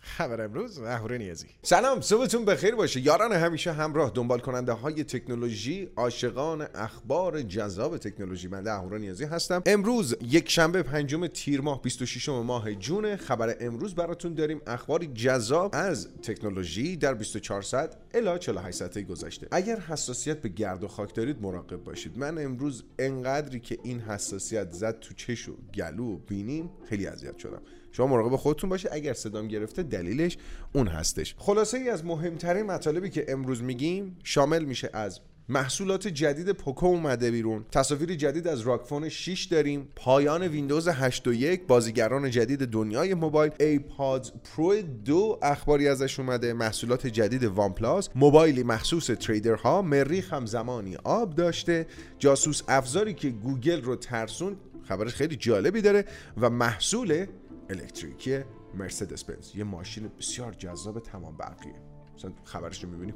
خبر امروز اهوره نیازی. سلام صبحتون بخیر باشه. یاران همیشه همراه دنبال کننده های تکنولوژی عاشقان اخبار جذاب تکنولوژی. من اهوره نیازی هستم. امروز یک شنبه پنجم تیر ماه 26 ماه جون. خبر امروز براتون داریم. اخباری جذاب از تکنولوژی در 24 ساعت الی 48 ساعته گذشته. اگر حساسیت به گرد و خاک دارید مراقب باشید. من امروز انقدری که این حساسیت زد تو چش و گلو و بینیم خیلی اذیت شدم. شما مراقب خودتون باشید اگر صدام گرفته دلیلش اون هستش. خلاصه ای از مهمترین مطالبی که امروز میگیم شامل میشه از محصولات جدید پوکو اومده بیرون. تصاویر جدید از ROG Phone 6 داریم. پایان ویندوز 8 و 1 بازیگران جدید دنیای موبایل. ایرپاد پرو 2 اخباری ازش اومده. محصولات جدید وان پلاس. موبایلی مخصوص تریدرها. مریخ هم زمانی آب داشته. جاسوس افزاری که گوگل رو ترسون خبرش خیلی جالبی داره. و محصول الکتریکی مرسدس بنز یه ماشین بسیار جذاب تمام برقیه. مثلا خبرش رو می‌بینی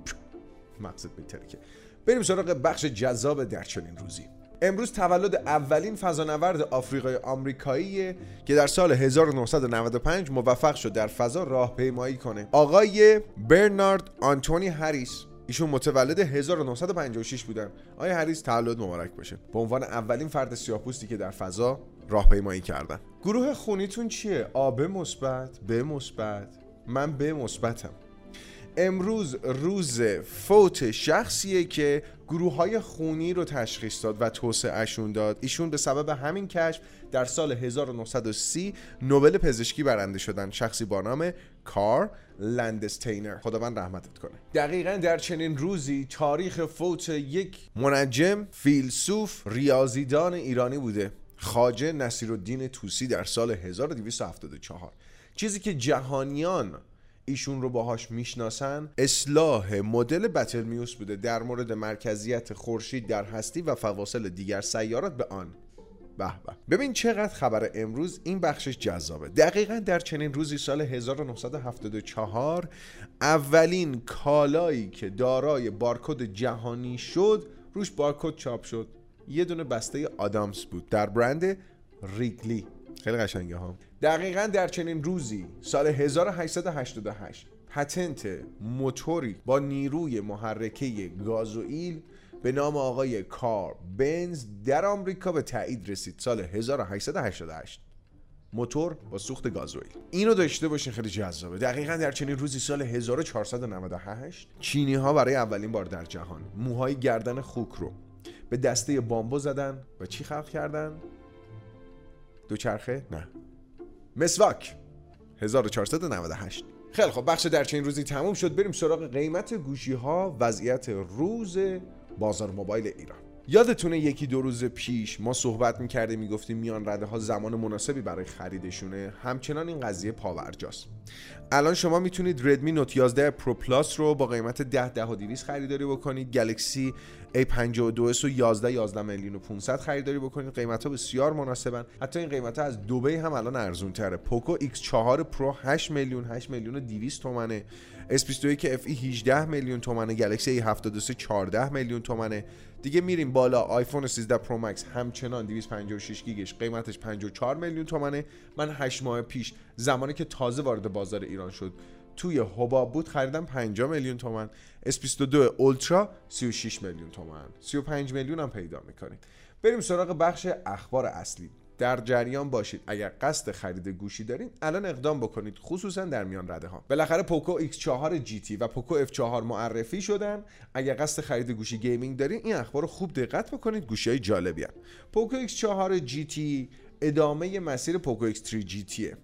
مقصد میترکه. بریم سراغ بخش جذاب در چنین روزی. امروز تولد اولین فضانورد آفریقای آمریکایی که در سال 1995 موفق شد در فضا راهپیمایی کنه. آقای برنارد آنتونی هریس. ایشون متولد 1956 بودن. آیا هریس تولد مبارک باشه. به عنوان اولین فرد سیاه‌پوستی که در فضا راهپیمایی کردن. گروه خونیتون چیه؟ آب مثبت ب مثبت. من به مثبتم. امروز روز فوت شخصیه که گروه های خونی رو تشخیص داد و توسعهشون داد. ایشون به سبب همین کشف در سال 1930 نوبل پزشکی برنده شدن. شخصی با نام کار لندستینر. خداوند رحمتت کنه. دقیقا در چنین روزی تاریخ فوت یک منجم فیلسوف ریاضیدان ایرانی بوده. خاجه نصیرالدین توسی در سال 1274 چیزی که جهانیان ایشون رو باهاش می‌شناسن. اصلاح مدل بتل میوس بوده. در مورد مرکزیت خورشید در هستی و فواصل دیگر سیارات به آن. به به. ببین چقدر خبر امروز این بخشش جذابه. دقیقا در چنین روزی سال 1974 اولین کالایی که دارای بارکد جهانی شد روش بارکد چاپ شد. یه دونه بسته آدامس بود. در برند ریگلی. خیلی قشنگه ها. دقیقا در چنین روزی سال 1888 پتنت موتوری با نیروی محرکه گازوئیل به نام آقای کار بنز در آمریکا به تایید رسید. سال 1888 موتور با سوخت گازوئیل اینو داشته باشین خیلی جذابه. دقیقا در چنین روزی سال 1498 چینی ها برای اولین بار در جهان موهای گردن خوک رو به دسته بامبو زدن و چی خلق کردن؟ دوچرخه؟ نه. مسواک. 1498 خیلی خب بخش دورچین روزی تموم شد. بریم سراغ قیمت گوشی ها وضعیت روز بازار موبایل ایران. یادتونه یکی دو روز پیش ما صحبت می‌کردیم می‌گفتیم میان رده ها زمان مناسبی برای خریدشونه. همچنان این قضیه پاورجاست. الان شما می‌تونید ردمی نوت 11 پرو پلاس رو با قیمت 10 10 و 200 خریداری بکنید. گلکسی A52s و 11 11 میلیون و 500 خریداری بکنید. قیمت ها بسیار مناسبن. حتی این قیمت ها از دبی هم الان ارزون تره پوکو X4 پرو 8 میلیون 8 میلیون و 200 تومنه. S21 FE 18 میلیون تومنه. گلکسی A73 14 میلیون تومنه. دیگه میریم بالا آیفون 13 پرو مکس همچنان 256 گیگش قیمتش 54 میلیون تومنه. من 8 ماه پیش زمانی که تازه وارد بازار ایران شد توی حباب بود خریدم 50 میلیون تومن. S22 اولترا 36 میلیون تومن. 35 میلیون هم پیدا می‌کنید بریم سراغ بخش اخبار اصلی. در جریان باشید. اگر قصد خرید گوشی دارین الان اقدام بکنید خصوصا در میان رده ها بالاخره پوکو X4 GT و پوکو F4 معرفی شدن. اگر قصد خرید گوشی gaming دارین این اخبار خوب دقت بکنید گوشی های جالبی هم. پوکو X4 GT ادامه مسیر پوکو X3 GT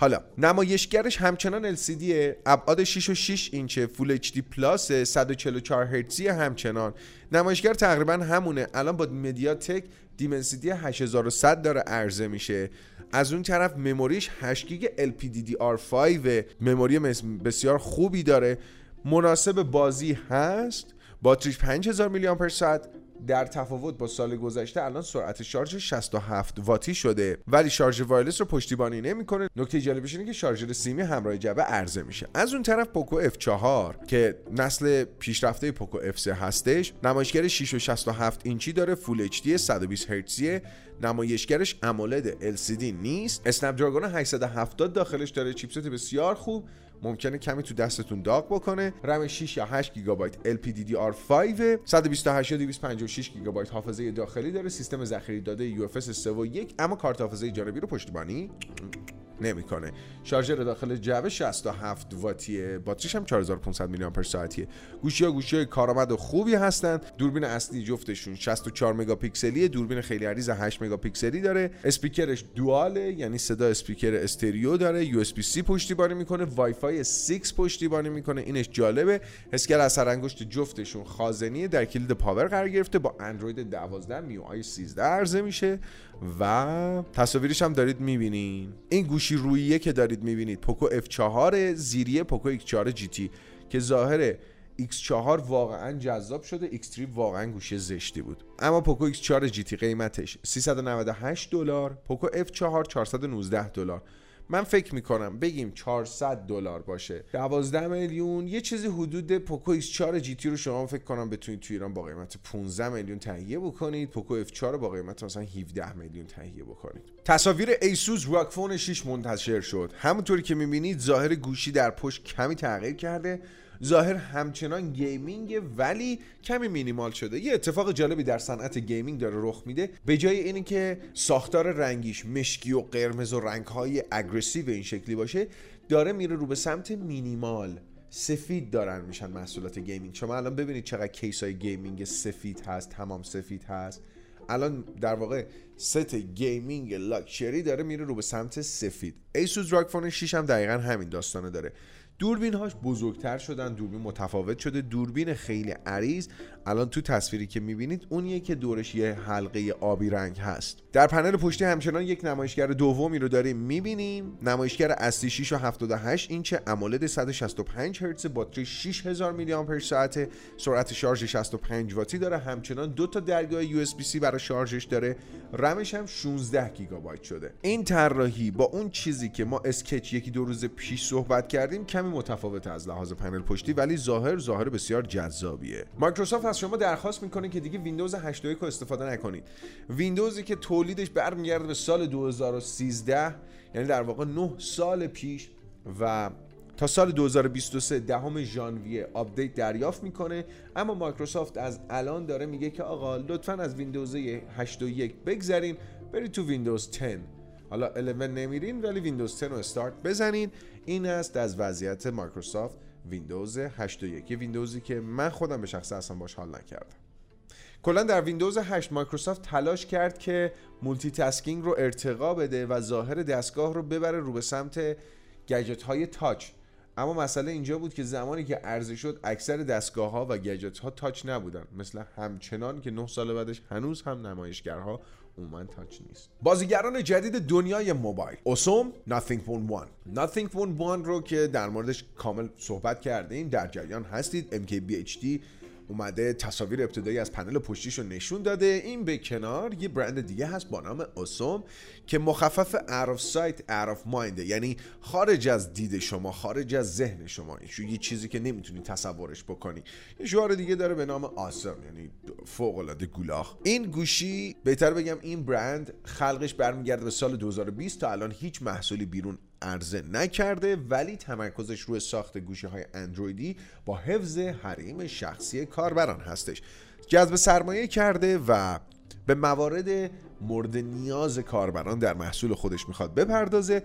حالا نمایشگرش همچنان LCD ابعاد 6 و 6 اینچه full HD plus 144 هرتزی همچنان. نمایشگر تقریبا همونه. الان با MediaTek Dimensity 8100 داره عرضه میشه. از اون طرف مموریش 8 گیگ LPDDR5 مموری بسیار خوبی داره. مناسب بازی هست. باتریش 5000 میلی آمپر ساعت در تفاوت با سال گذشته الان سرعت شارژ 67 واتی شده. ولی شارژ wireless رو پشتیبانی نمی‌کنه. نکته جالبش اینه که شارژر سیمی همراه جعبه عرضه میشه. از اون طرف پوکو F4 که نسل پیشرفته پوکو F3 هستش نمایشگر 6 و 67 اینچی داره full HD 120 هرتزی نمایشگرش AMOLED LCD نیست. Snapdragon 870 داخلش داره chipset بسیار خوب. ممکنه کمی تو دستتون داغ بکنه. رم 6 یا 8 گیگابایت LPDDR5 128 یا 256 گیگابایت حافظه داخلی داره. سیستم ذخیره داده UFS 3 و 1 اما کارت حافظه جانبی رو پشتیبانی. نمی‌کنه. شارژر داخل جعبه 67 واتیه. باتریش هم 4500 میلی آمپر ساعتیه. گوشی ها گوشی های کارآمد و خوبی هستند. دوربین اصلی جفتشون 64 مگاپیکسلی دوربین خیلی عریض 8 مگاپیکسلی داره. اسپیکرش dual ه یعنی صدا اسپیکر stereo داره. یو اس سی پشتیبانی می‌کنه. وای فای 6 پشتیبانی می‌کنه. اینش جالبه. اسکنر اثر انگشت جفتشون خازنیه. در کلید power قرار گرفته. با اندروید 12 MIUI 13 عرضه میشه. و تصاویرش هم دارید می‌بینین. این گوشی رویه که دارید می‌بینید. پوکو F4 زیریه پوکو X4 GT که ظاهر X4 واقعا جذاب شده X3 واقعا گوشی زشتی بود. اما پوکو X4 GT قیمتش 398 دلار پوکو F4 419 دلار. من فکر می‌کنم بگیم 400 دلار باشه. 12 میلیون یه چیزی حدود پوکو X4 GT رو شما فکر کنم بتونید تو ایران با قیمت 15 میلیون تهیه بکنید. پوکو F4 رو با قیمت مثلا 17 میلیون تهیه بکنید. تصاویر ایسوس ROG Phone 6 منتشر شد. همونطوری که می‌بینید ظاهر گوشی در پشت کمی تغییر کرده. ظاهر همچنان gaming ولی کمی مینیمال شده. یه اتفاق جالبی در صنعت gaming داره رخ میده. به جای اینی که ساختار رنگیش مشکی و قرمز و رنگهای aggressive این شکلی باشه داره میره رو به سمت مینیمال. سفید دارن میشن محصولات gaming. شما الان ببینید چقدر case های gaming سفید هست تمام سفید هست. الان در واقع set gaming luxury داره میره رو به سمت سفید. ایسوس ROG Phone 6 هم دقیقا همین داستانه داره. دوربین هاش بزرگتر شدن دوربین متفاوت شده. دوربین خیلی عریض. الان تو تصویری که می‌بینید اونیه که دورش یه حلقه آبی رنگ هست. در پنل پشتی همچنان یک نمایشگر دومی رو داریم می‌بینیم. نمایشگر اصلی 6 و 78 اینچ AMOLED 165 هرتز باتری 6000 میلی آمپر ساعت سرعت شارژ 65 واتی داره. همچنان دو تا درگاه سی برای شارژش داره. رمش هم 16 گیگابایت شده. این طراحی با اون چیزی که ما sketch یکی دو روز پیش صحبت کردیم کمی متفاوت از لحاظ پنل پشتی ولی ظاهر ظاهر بسیار جذابیه. مایکروسافت از شما درخواست می‌کنه که دیگه ویندوز 8 رو استفاده نکنید. ویندوزی که تولیدش برمیگرده به سال 2013 یعنی در واقع 9 سال پیش و تا سال 2023 دهم ژانویه آپدیت دریافت می‌کنه. اما مایکروسافت از الان داره میگه که آقا لطفا از ویندوز 8.1 بگذرین برید تو ویندوز 10 حالا 11 نمیرین ولی ویندوز 10 رو استارت بزنین. این است از وضعیت مایکروسافت ویندوز 8.1 ویندوزی که من خودم به شخصه اصلا باش حال نکردم. کلا در ویندوز 8 مایکروسافت تلاش کرد که multitasking رو ارتقا بده و ظاهر دستگاه رو ببره رو به سمت گجت های touch. اما مسئله اینجا بود که زمانی که عرضه شد اکثر دستگاه ها و گجت ها تاچ نبودن. مثل همچنان که 9 سال بعدش هنوز هم نمایشگرها تاچ نیست. بازیگران جدید دنیای موبایل. اوسوم Nothing Phone 1 Nothing Phone 1 رو که در موردش کامل صحبت کردیم در جریان هستید. MKBHD اومده تصاویر ابتدایی از پنل پشتیش رو نشون داده. این به کنار یه برند دیگه هست با نام اوسوم که مخفف اعراف سایت اعراف ماینده یعنی خارج از دید شما خارج از ذهن شما. یه چیزی که نمی‌تونی تصورش بکنی. یه شعار دیگه داره به نام آسم یعنی فوق العاده گولاخ. این گوشی بهتر بگم این برند خلقش برمیگرده به سال 2020 تا الان هیچ محصولی بیرون عرضه نکرده ولی تمرکزش روی ساخت گوشی های اندرویدی با حفظ حریم شخصی کاربران هستش. جذب سرمایه کرده و به موارد مورد نیاز کاربران در محصول خودش می‌خواد بپردازه.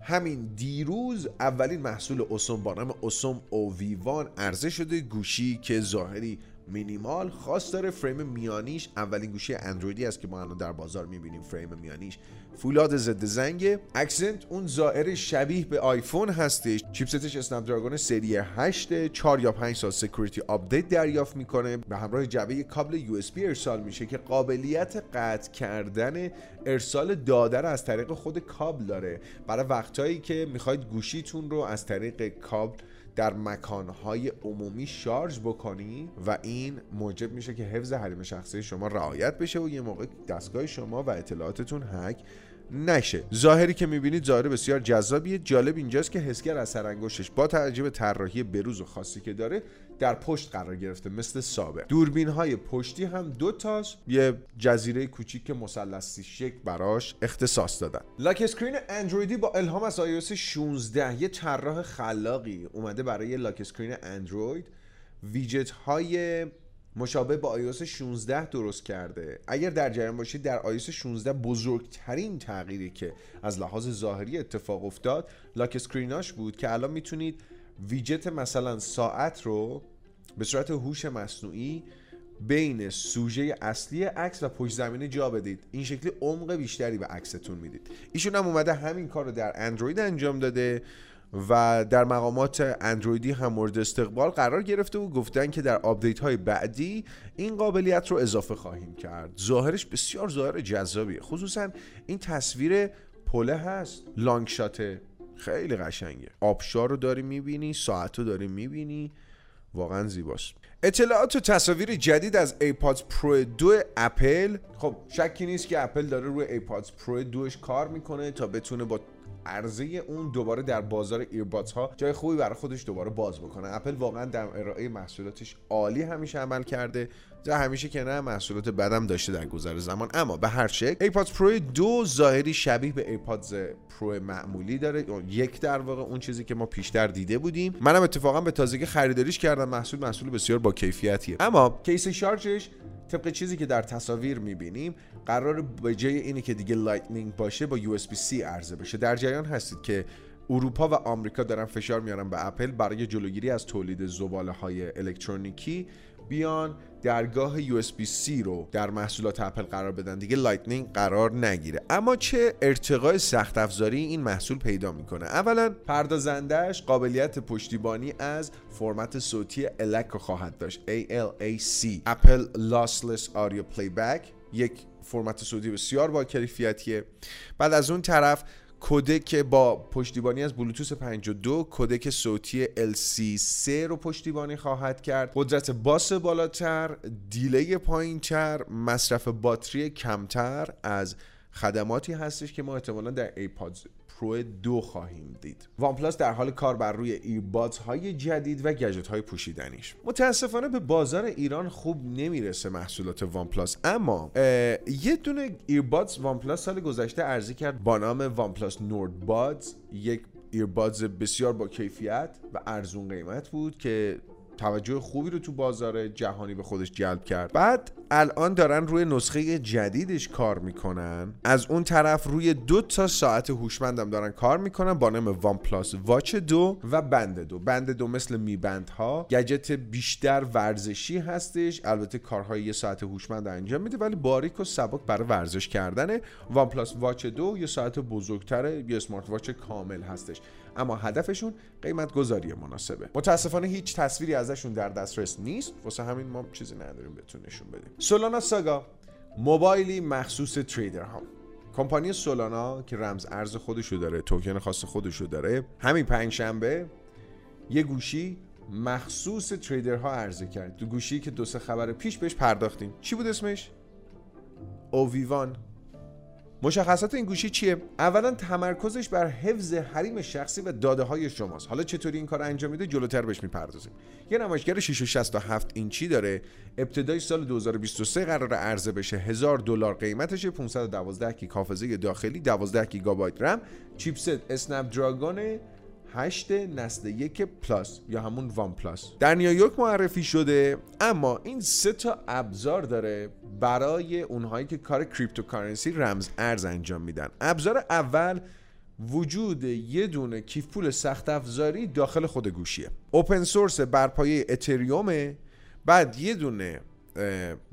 همین دیروز اولین محصول OSOM با نام OSOM OV1 عرضه شده گوشی که ظاهری مینیمال خاص داره. فریم میانیش اولین گوشی اندرویدی است که ما الان در بازار می‌بینیم. فریم میانیش فولاد ضد زنگ. accent اون ظاهر شبیه به آیفون هستش. چیپستش اسنپ دراگون سری 8 4 یا 5 سال security update دریافت می‌کنه. به همراه جعبه کابل USB ارسال میشه که قابلیت قطع کردن ارسال داده رو از طریق خود کابل داره. برای وقتهایی که می‌خواید گوشیتون رو از طریق کابل در مکانهای عمومی شارژ بکنی و این موجب میشه که حفظ حریم شخصی شما رعایت بشه و یه موقع دستگاه شما و اطلاعاتتون هک نشه. ظاهری که می‌بینید ظاهر بسیار جذابیه. جالب اینجاست که حسگر اثر انگشتش با توجه به طراحی بروز و خاصی که داره در پشت قرار گرفته مثل سابق. دوربین های پشتی هم دو تاست یه جزیره کوچیک مثلثی شکل براش اختصاص دادن. lock screen اندرویدی با الهام از iOS 16 یه طراح خلاقی اومده برای lock screen اندروید ویجت های مشابه با iOS 16 درست کرده. اگر در جریان باشید در iOS 16 بزرگترین تغییری که از لحاظ ظاهری اتفاق افتاد لاک اسکریناش بود که الان می‌تونید ویجت مثلا ساعت رو به صورت هوش مصنوعی بین سوژه اصلی عکس و پشت زمینه جا بدید. این شکلی عمق بیشتری به عکستون می‌دید. ایشون هم اومده همین کار رو در اندروید انجام داده و در مقامات اندرویدی هم مورد استقبال قرار گرفته و گفتن که در آپدیت های بعدی این قابلیت رو اضافه خواهیم کرد. ظاهرش بسیار ظاهر جذابیه. خصوصا این تصویر پله هست long shot ه خیلی قشنگه. آبشار رو داری می‌بینی ساعت رو داری می‌بینی. واقعا زیباست. اطلاعات و تصاویر جدید از ایرپادز پرو 2 اپل. خب شکی نیست که اپل داره روی ایرپادز پرو 2 کار می‌کنه تا بتونه با عرضه اون دوباره در بازار earbuds ها جای خوبی برای خودش دوباره باز بکنه. اپل واقعا در ارائه محصولاتش عالی همیشه عمل کرده. و همیشه که نه محصولات بدم داشته در گذر زمان. اما به هر شکل ایرپادز پرو دو ظاهری شبیه به ایرپادز پرو معمولی داره. یک در واقع اون چیزی که ما پیشتر دیده بودیم. منم اتفاقا به تازگی خریداریش کردم. محصول محصول بسیار با کیفیتیه. اما کیس شارژش طبق چیزی که در تصاویر می‌بینیم قرار به جای اینی که دیگه Lightning باشه با USB C عرضه بشه. در جریان هستید که اروپا و آمریکا دارن فشار میارن به اپل برای جلوگیری از تولید زباله های الکترونیکی. بیان درگاه USB-C رو در محصولات اپل قرار بدن. دیگه Lightning قرار نگیره. اما چه ارتقای سخت افزاری این محصول پیدا می‌کنه؟ اولا پردازندهش قابلیت پشتیبانی از فرمت صوتی ALAC خواهد داشت. ALAC Apple Lossless Audio Playback. یک فرمت صوتی بسیار با کیفیتیه بعد از اون طرف کدک با پشتیبانی از بلوتوث 52 کدک صوتی LC3 رو پشتیبانی خواهد کرد. قدرت bass بالاتر delay پایینتر مصرف باتری کمتر از خدماتی هستش که ما احتمالا در ایرپادز پرو دو خواهیم دید. وان پلاس در حال کار بر روی earbuds های جدید و گجت های پوشیدنیش. متاسفانه به بازار ایران خوب نمی‌رسه محصولات وان پلاس اما یه دونه وان پلاس سال گذشته عرضه کرد با نام وان پلاس Nord Buds. یک earbuds بسیار با کیفیت و ارزون قیمت بود که توجه خوبی رو تو بازار جهانی به خودش جلب کرد. بعد الان دارن روی نسخه جدیدش کار می‌کنن. از اون طرف روی دو تا ساعت هوشمندم دارن کار می‌کنن با نام وان پلاس Watch دو و Band دو. Band دو مثل Mi Band ها گجت بیشتر ورزشی هستش. البته کارهای یه ساعت هوشمند انجام میده ولی باریک و سبک برای ورزش کردنه. وان پلاس واچ دو یه ساعت بزرگتره. یه سمارت واچ کامل هستش. اما هدفشون قیمت گذاری مناسبه. متاسفانه هیچ تصویری ازشون در دسترس نیست واسه همین ما چیزی نداریم بهتون نشون بدیم. سولانا ساگا موبایلی مخصوص تریدر ها کمپانی سولانا که رمز ارز خودشو داره توکن خاص خودشو داره همین پنج شنبه یه گوشی مخصوص تریدرها عرضه کرد. دو گوشی که دو سه خبر پیش بهش پرداختیم. چی بود اسمش؟ OV1. مشخصات این گوشی چیه؟ اولا تمرکزش بر حفظ حریم شخصی و داده های شماست. حالا چطوری این کار انجام میده؟ جلوتر بهش می‌پردازیم. یه نمایشگر 667 اینچی داره. ابتدای سال 2023 قرار عرضه بشه. 1000 دلار قیمتشه 512 گیگ حافظه داخلی 12 گیگابایت رم. چیپست اسنپ دراگون 8 نسل یک plus یا همون one plus. در نیویورک معرفی شده اما این سه تا ابزار داره برای اونهایی که کار cryptocurrency رمز ارز انجام میدن. ابزار اول وجود یه دونه کیف پول سخت افزاری داخل خود گوشیه. open source بر پایه اتریومه بعد یه دونه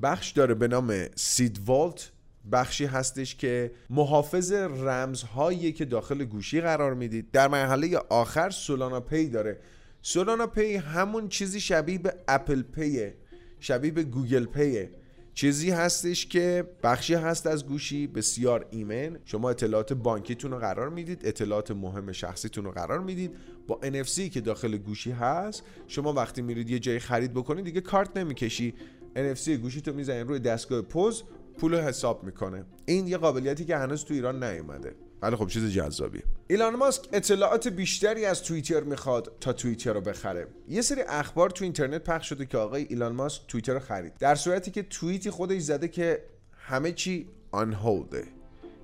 بخش داره به نام Seed Vault بخشی هستش که محافظ رمزهایی که داخل گوشی قرار می‌دید در مرحله آخر Solana Pay داره. Solana Pay همون چیزی شبیه به Apple Pay ه شبیه به Google Pay ه. چیزی هستش که بخشی هست از گوشی بسیار ایمن. شما اطلاعات بانکیتون رو قرار می‌دید اطلاعات مهم شخصیتون رو قرار می‌دید. با NFC که داخل گوشی هست شما وقتی میرید یه جای خرید بکنید دیگه کارت نمی‌کشی. NFC گوشی تو می‌زنی روی دستگاه پوز پول حساب می‌کنه. این یه قابلیتی که هنوز تو ایران نیومده. ولی خب چیز جذابیه. ایلان ماسک اطلاعات بیشتری از توییتر می‌خواد تا توییتر رو بخره. یه سری اخبار تو اینترنت پخش شده که آقای ایلان ماسک توییتر رو خرید. در صورتی که توییتی خودش زده که همه چی آن هولده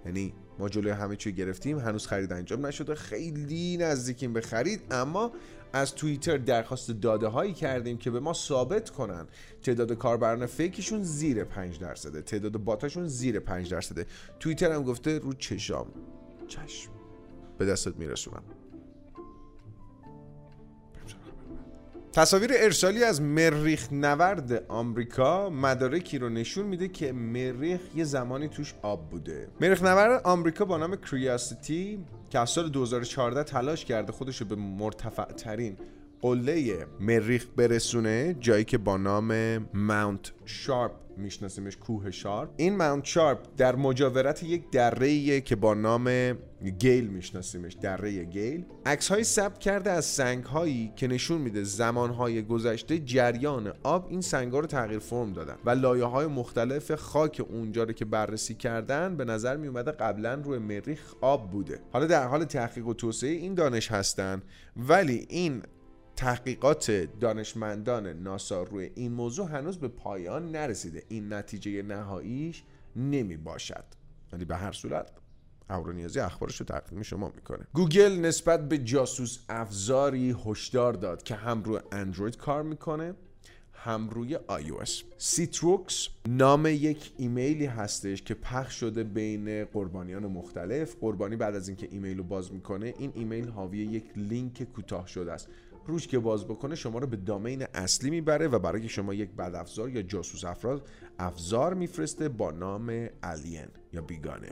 یعنی ما جلوی همه چی گرفتیم هنوز خرید انجام نشده. خیلی نزدیکیم به خرید اما از توییتر درخواست داده هایی کردیم که به ما ثابت کنن تعداد کاربران فیکشون زیر 5 درصده. تعداد باتاشون زیر 5 درصده. توییتر هم گفته رو چشام. چشم. به دستت میرسونم. تصاویر ارسالی از مریخ نورد آمریکا مدارکی رو نشون میده که مریخ یه زمانی توش آب بوده. مریخ نورد آمریکا با نام کریاسیتی که از سال 2014 تلاش کرده خودش رو به مرتفع ترین قله مریخ برسونه جایی که با نام Mount Sharp میشناسیمش کوه شارپ. این Mount Sharp در مجاورت یک دره که با نام گیل میشناسیمش دره گیل. عکس های ثبت کرده از سنگ هایی که نشون میده زمان های گذشته جریان آب این سنگ ها رو تغییر فرم دادن و لایه های مختلف خاک اونجا رو که بررسی کردن به نظر می اومده قبلا روی مریخ آب بوده. حالا در حال تحقیق و توسعه این دانش هستن ولی این تحقیقات دانشمندان ناسا روی این موضوع هنوز به پایان نرسیده. این نتیجه نهاییش نمی باشد. ولی به هر صورت اورونیازی اخبارش رو تقدیم شما می‌کنه گوگل نسبت به جاسوس افزاری هشدار داد که هم روی اندروید کار می‌کنه هم روی iOS سیتروکس نام یک ایمیلی هستش که پخش شده بین قربانیان مختلف. قربانی بعد از اینکه ایمیل رو باز می‌کنه این ایمیل حاوی یک لینک کوتاه شده است. روش که باز بکنه شما رو به domain اصلی می‌بره و برای شما یک بد افزار یا جاسوس افراد افزار میفرسته با نام Alien یا بیگانه.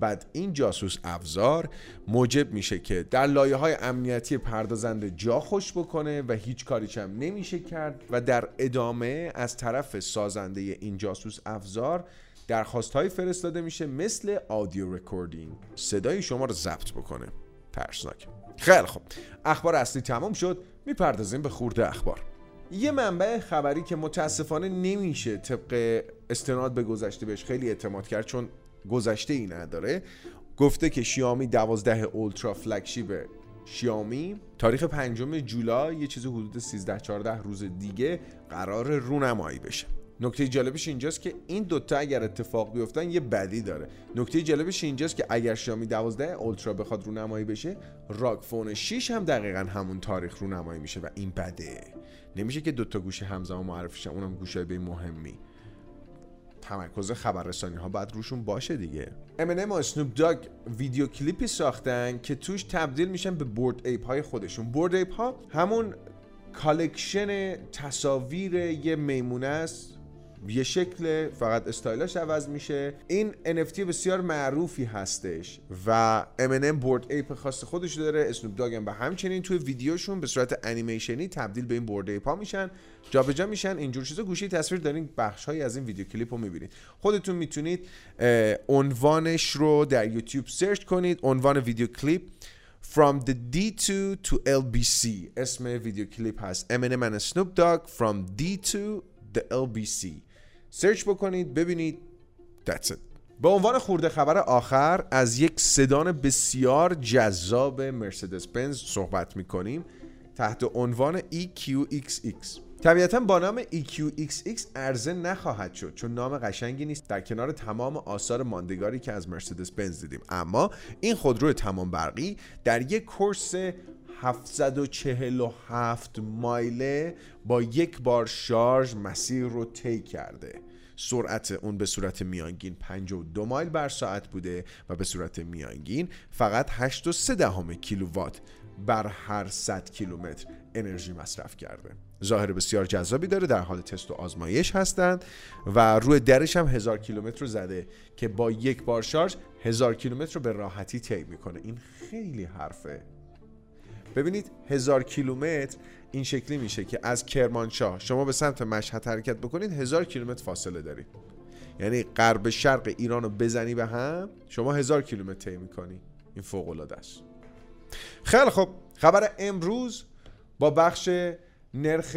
بعد این جاسوس افزار موجب میشه که در لایه های امنیتی پردازنده جا خوش بکنه و هیچ کاریش هم نمیشه کرد و در ادامه از طرف سازنده این جاسوس افزار درخواست های فرستاده میشه مثل audio recording صدای شما رو ضبط بکنه. ترسناک. خیلی خب اخبار اصلی تمام شد می‌پردازیم به خورده اخبار. یه منبع خبری که متاسفانه نمیشه طبق استناد به گذشته بهش خیلی اعتماد کرد چون گذشته ای نداره گفته که شیامی 12 اولترا فلگشیپ شیامی تاریخ پنجم جولای یه چیز حدود 13 14 روز دیگه قرار رونمایی بشه. نکته جالبش اینجاست که این دوتا اگر اتفاق بیفتن یه بدی داره. نکته جالبش اینجاست که اگر شیائومی 12 Ultra بخواد رونمایی بشه ROG Phone 6 هم دقیقا همون تاریخ رونمایی میشه و این بده. نمیشه که دوتا گوشی همزمان معرفی شن اونم گوشی به مهمی. تمرکز خبررسانی ها باید روشون باشه دیگه. Eminem و اسنوپ داگ ویدیو کلیپی ساختن که توش تبدیل میشن به Bored Ape های خودشون. Bored Ape ها همون collection تصاویر یه میمونه است. یه شکل فقط استایلش عوض میشه. این NFT بسیار معروفی هستش و Eminem Bored Ape خاص خودش داره. اسنوپ داگ هم همچنین توی ویدیوشون به صورت انیمیشنی تبدیل به این Bored Ape ها میشن. جابجا میشن. اینجور چیزا گوشی تصویر دارین. بخش هایی از این ویدیو کلیپ رو می‌بینید. خودتون می‌تونید عنوانش رو در یوتیوب search کنید. عنوان ویدیو کلیپ From the D 2 the LBC اسم ویدیو کلیپ هست. Eminem and Snoop Dogg From D 2 the LBC سرچ بکنید ببینید. That's it. به عنوان خورده خبر آخر از یک سدان بسیار جذاب مرسدس بنز صحبت می‌کنیم تحت عنوان EQXX طبیعتا با نام EQXX عرضه نخواهد شد چون نام قشنگی نیست. در کنار تمام آثار ماندگاری که از مرسدس بنز دیدیم. اما این خودرو تمام برقی در یک کورس 747 مایله با یک بار شارژ مسیر رو طی کرده. سرعت اون به صورت میانگین 52 مایل بر ساعت بوده و به صورت میانگین فقط 8.3 دهم کیلووات بر هر 100 کیلومتر انرژی مصرف کرده. ظاهر بسیار جذابی داره در حال تست و آزمایش هستند و روی درش هم هزار کیلومتر رو زده که با یک بار شارژ هزار کیلومتر رو به راحتی طی می‌کنه. این خیلی حرفه. ببینید هزار کیلومتر این شکلی میشه که از کرمانشاه شما به سمت مشهد حرکت بکنید هزار کیلومتر فاصله دارید. یعنی غرب شرق ایران رو بزنی به هم شما هزار کیلومتر طی می‌کنی. این فوق العاده است. خیلی خب خبر امروز با بخش نرخ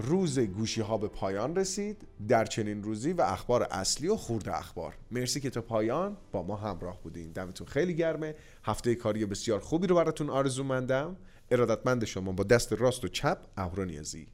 روز گوشی ها به پایان رسید در چنین روزی و اخبار اصلی و خورده اخبار. مرسی که تا پایان با ما همراه بودین. دمتون خیلی گرمه. هفته کاری بسیار خوبی رو براتون آرزو مندم ارادتمند شما با دست راست و چپ نیازی.